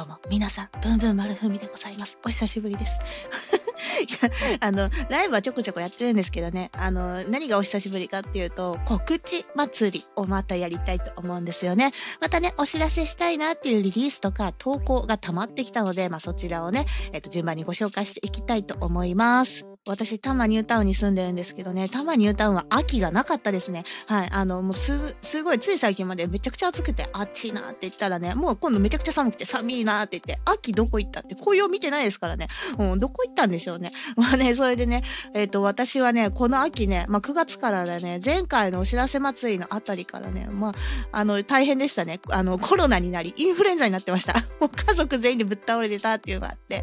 どうも、皆さん、ブンブン丸ふみでございます。お久しぶりです。あの、ライブはちょこちょこやってるんですけどね、あの、何がお久しぶりかっていうと、告知祭りをまたやりたいと思うんですよね。またね、お知らせしたいなっていうリリースとか投稿が溜まってきたので、まあそちらをね、えっと、順番にご紹介していきたいと思います。私、多摩ニュータウンに住んでるんですけどね、多摩ニュータウンは秋がなかったですね。はい。あの、もうす、すごい、つい最近までめちゃくちゃ暑くて、暑いなって言ったらね、もう今度めちゃくちゃ寒くて寒いなって言って、秋どこ行ったって紅葉見てないですからね。うん、どこ行ったんでしょうね。まあね、それでね、えっ、ー、と、私はね、この秋ね、まあ9月からだね、前回のお知らせ祭りのあたりからね、まあ、あの、大変でしたね。あの、コロナになり、インフルエンザになってました。もう家族全員でぶっ倒れてたっていうのがあって。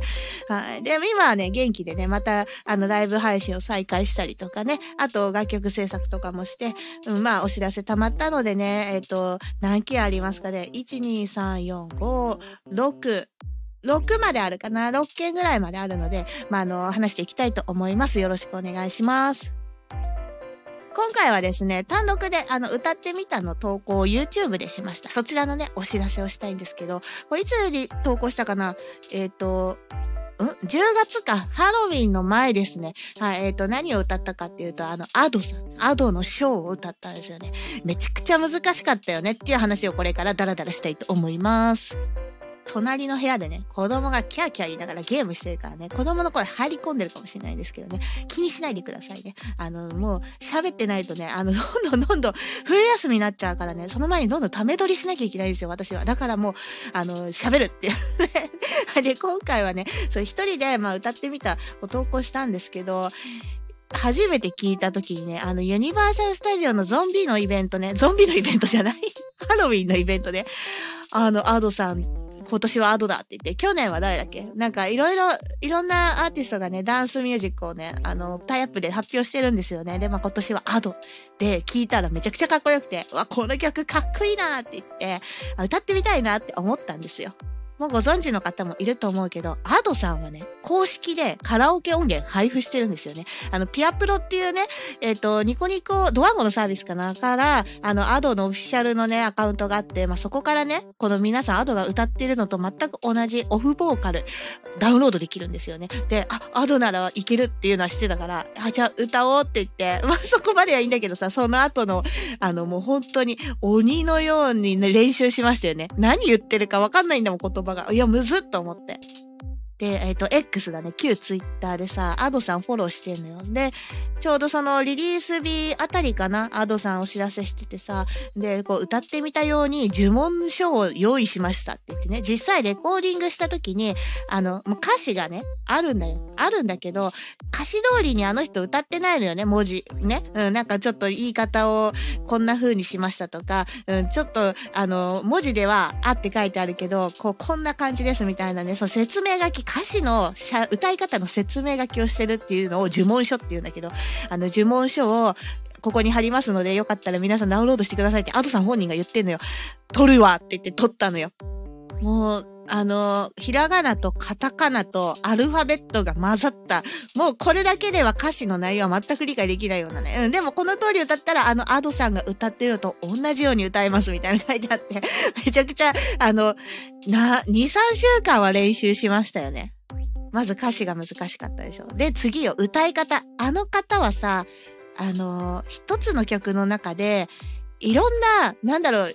はい。で、今はね、元気でね、また、あの、ライブ配信を再開したりとかね、あと楽曲制作とかもして、うん、まあお知らせ溜まったのでね、えっ、ー、と、何件ありますかね ?1、2、3、4、5、6、6まであるかな ?6 件ぐらいまであるので、まあ、あの、話していきたいと思います。よろしくお願いします。今回はですね、単独であの歌ってみたの投稿を YouTube でしました。そちらのね、お知らせをしたいんですけど、これいつに投稿したかな？えっ、ー、と、ん ?10 月か。ハロウィンの前ですね。はい、えっ、ー、と、何を歌ったかっていうと、あの、アドさん。アドのショーを歌ったんですよね。めちゃくちゃ難しかったよねっていう話をこれからダラダラしたいと思います。隣の部屋でね、子供がキャーキャー言いながらゲームしてるからね、子供の声入り込んでるかもしれないんですけどね、気にしないでくださいね。あの、もう喋ってないとね、あの、どんどんどんどん冬休みになっちゃうからね、その前にどんどんため撮りしなきゃいけないんですよ、私は。だからもう、あの、喋るって で、今回はね、そう一人で、まあ歌ってみたを投稿したんですけど、初めて聞いた時にね、あの、ユニバーサル・スタジオのゾンビのイベントね、ゾンビのイベントじゃない？ハロウィンのイベントで、あの、アドさん今年はアドだって言って、去年は誰だっけ？なんかいろいろ、いろんなアーティストがね、ダンスミュージックをね、あの、タイアップで発表してるんですよね。で、まあ今年はアドで聞いたらめちゃくちゃかっこよくて、わ、この曲かっこいいなって言って、歌ってみたいなって思ったんですよ。もうご存知の方もいると思うけど、アドさんはね、公式でカラオケ音源配布してるんですよね。あの、ピアプロっていうね、えっ、ー、と、ニコニコ、ドワンゴのサービスかなから、あの、アドのオフィシャルのね、アカウントがあって、まあ、そこからね、この皆さんアドが歌ってるのと全く同じオフボーカル、ダウンロードできるんですよね。で、あ、アドならいけるっていうのは知ってたから、あ、じゃあ歌おうって言って、まあ、そこまではいいんだけどさ、その後の、あの、もう本当に鬼のようにね、練習しましたよね。何言ってるかわかんないんだもん、言葉が。いや、むずっと思って。で、えっ、ー、と、X だね、旧ツイッターでさ、アドさんフォローしてんのよ。で、ちょうどそのリリース日あたりかな、アドさんお知らせしててさ、で、こう歌ってみたように呪文書を用意しましたって言ってね、実際レコーディングした時に、あの、もう歌詞がね、あるんだよ。あるんだけど、歌詞通りにあの人歌ってないのよね、文字。ね。うん、なんかちょっと言い方をこんな風にしましたとか、うん、ちょっと、あの、文字ではあって書いてあるけど、こう、こんな感じですみたいなね、そう説明書き、歌詞の歌い方の説明書きをしてるっていうのを呪文書っていうんだけど、あの呪文書をここに貼りますので、よかったら皆さんダウンロードしてくださいって、アドさん本人が言ってんのよ。撮るわって言って撮ったのよ。もう、あの、ひらがなとカタカナとアルファベットが混ざった。もうこれだけでは歌詞の内容は全く理解できないようなね。うん、でもこの通り歌ったら、あの、アドさんが歌ってるのと同じように歌えますみたいな書いてあって、めちゃくちゃ、あの、な、2、3週間は練習しましたよね。まず歌詞が難しかったでしょ。で、次よ、歌い方。あの方はさ、あの一つの曲の中で、いろんな、なんだろう、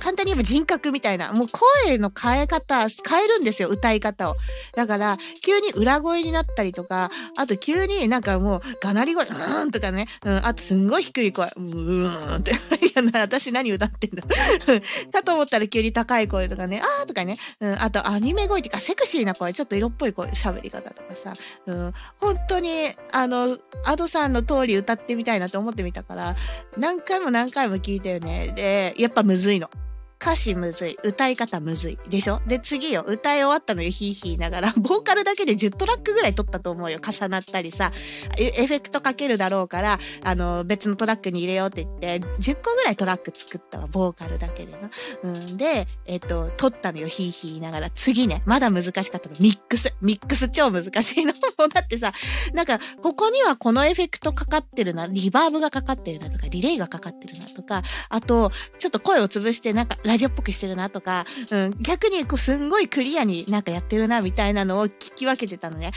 簡単に言えば人格みたいな、もう声の変え方、変えるんですよ、歌い方を。だから、急に裏声になったりとか、あと急になんかもう、がなり声、うーんとかね、うん、あとすんごい低い声、うーんって。いや、な、私何歌ってんだ。だと思ったら急に高い声とかね、あーとかね、うん、あとアニメ声とか、セクシーな声、ちょっと色っぽい声、喋り方とかさ、うん、本当に、あの、アドさんの通り歌ってみたいなと思ってみたから、何回も何回も聞いたよね。で、やっぱむずいの。歌詞むずい。歌い方むずい。でしょ？で、次よ。歌い終わったのよ。ヒーヒーながら。ボーカルだけで10トラックぐらい撮ったと思うよ。重なったりさ。エフェクトかけるだろうから、あの、別のトラックに入れようって言って、10個ぐらいトラック作ったわ。ボーカルだけでな。うんで、えっと、撮ったのよ。ヒーヒーながら。次ね。まだ難しかったの。ミックス。ミックス超難しいの。もうだってさ、なんか、ここにはこのエフェクトかかってるな。リバーブがかかってるなとか、リレイがかかってるなとか、あと、ちょっと声を潰して、なんか、ラジオっぽくしてるなとか、うん、逆にこうすんごいクリアになんかやってるなみたいなのを聞き分けてたのね。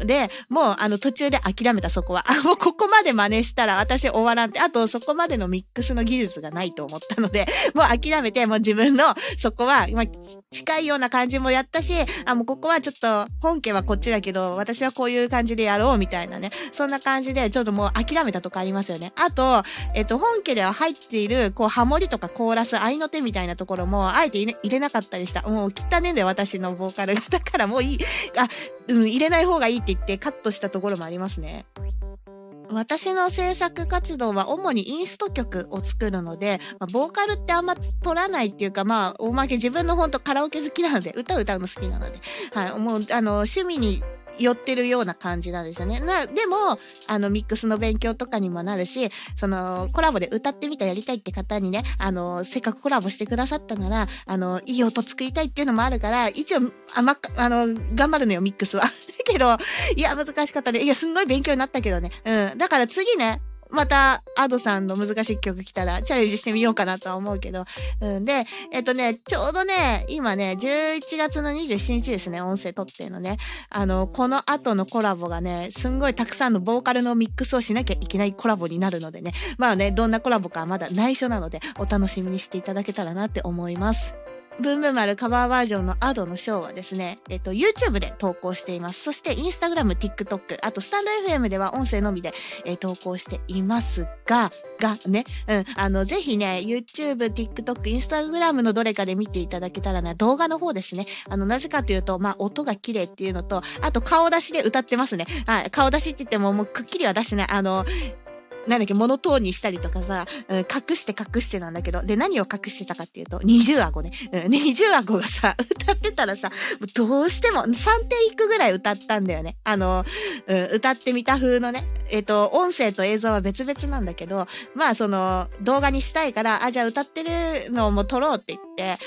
うん、で、もうあの途中で諦めたそこは。あ、もうここまで真似したら私終わらんって、あとそこまでのミックスの技術がないと思ったので、もう諦めて、もう自分のそこは、ま、近いような感じもやったし、あ、もうここはちょっと本家はこっちだけど、私はこういう感じでやろうみたいなね。そんな感じで、ちょっともう諦めたとこありますよね。あと、えっと、本家では入っている、こう、ハモリとかコーラス、合いの手みたいなところも、あえて入れなかったりした。もう汚ねんだよ、私のボーカルが。だからもういい。あ、うん、入れない方がいいって言ってカットしたところもありますね。私の制作活動は主にインスト曲を作るので、まあ、ボーカルってあんま取らないっていうか、まあ、おまけ自分の本当カラオケ好きなので、歌歌うの好きなので、はい、もう、あの、趣味に寄ってるような感じなんですよね。な、でも、あの、ミックスの勉強とかにもなるし、その、コラボで歌ってみたやりたいって方にね、あの、せっかくコラボしてくださったなら、あの、いい音作りたいっていうのもあるから、一応、あま、あの、頑張るのよ、ミックスは。だ けど、いや、難しかったね。いや、すんごい勉強になったけどね。うん。だから次ね、また、アドさんの難しい曲来たらチャレンジしてみようかなとは思うけど。うん、で、えっとね、ちょうどね、今ね、11月の27日ですね、音声撮ってのね。あの、この後のコラボがね、すんごいたくさんのボーカルのミックスをしなきゃいけないコラボになるのでね。まあね、どんなコラボかまだ内緒なので、お楽しみにしていただけたらなって思います。ブーム丸カバーバージョンのアドのショーはですね、えっと、YouTube で投稿しています。そして、Instagram、TikTok、あと、スタンド FM では音声のみで、えー、投稿していますが、がね、うん、あの、ぜひね、YouTube、TikTok、Instagram のどれかで見ていただけたらね、動画の方ですね。あの、なぜかというと、まあ、音が綺麗っていうのと、あと、顔出しで歌ってますね。はい、顔出しって言っても、もうくっきりは出してない。あの、なんだっけ、モノトーンにしたりとかさ、うん、隠して隠してなんだけど、で、何を隠してたかっていうと、二重顎ね。うん、二重顎がさ、歌ってたらさ、どうしても、3点いくぐらい歌ったんだよね。あの、うん、歌ってみた風のね。えっ、ー、と、音声と映像は別々なんだけど、まあ、その、動画にしたいから、あ、じゃあ歌ってるのも撮ろうって言って、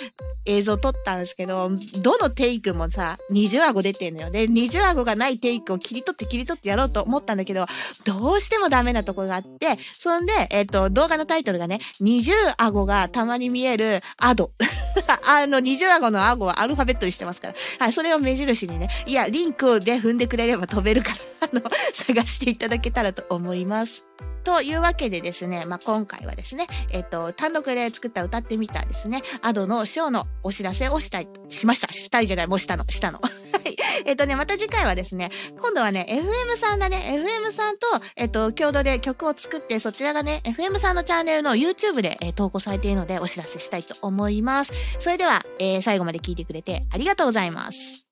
映像撮ったんですけど、どのテイクもさ、二重顎出てんのよ。で、二重顎がないテイクを切り取って切り取ってやろうと思ったんだけど、どうしてもダメなとこがあって、そんで、えっ、ー、と、動画のタイトルがね、二重顎がたまに見えるアド。あの、二重顎の顎はアルファベットにしてますから。はい、それを目印にね、いや、リンクで踏んでくれれば飛べるから、の、探していただけたらと思います。というわけでですね、まあ、今回はですね、えっ、と、単独で作った歌ってみたですね、アドのショーのお知らせをしたい、しました。したいじゃない、もうしたの、したの。はい。えっ、とね、また次回はですね、今度はね、FM さんだね、FM さんと、えっ、と、共同で曲を作って、そちらがね、FM さんのチャンネルの YouTube で、えー、投稿されているので、お知らせしたいと思います。それでは、えー、最後まで聞いてくれてありがとうございます。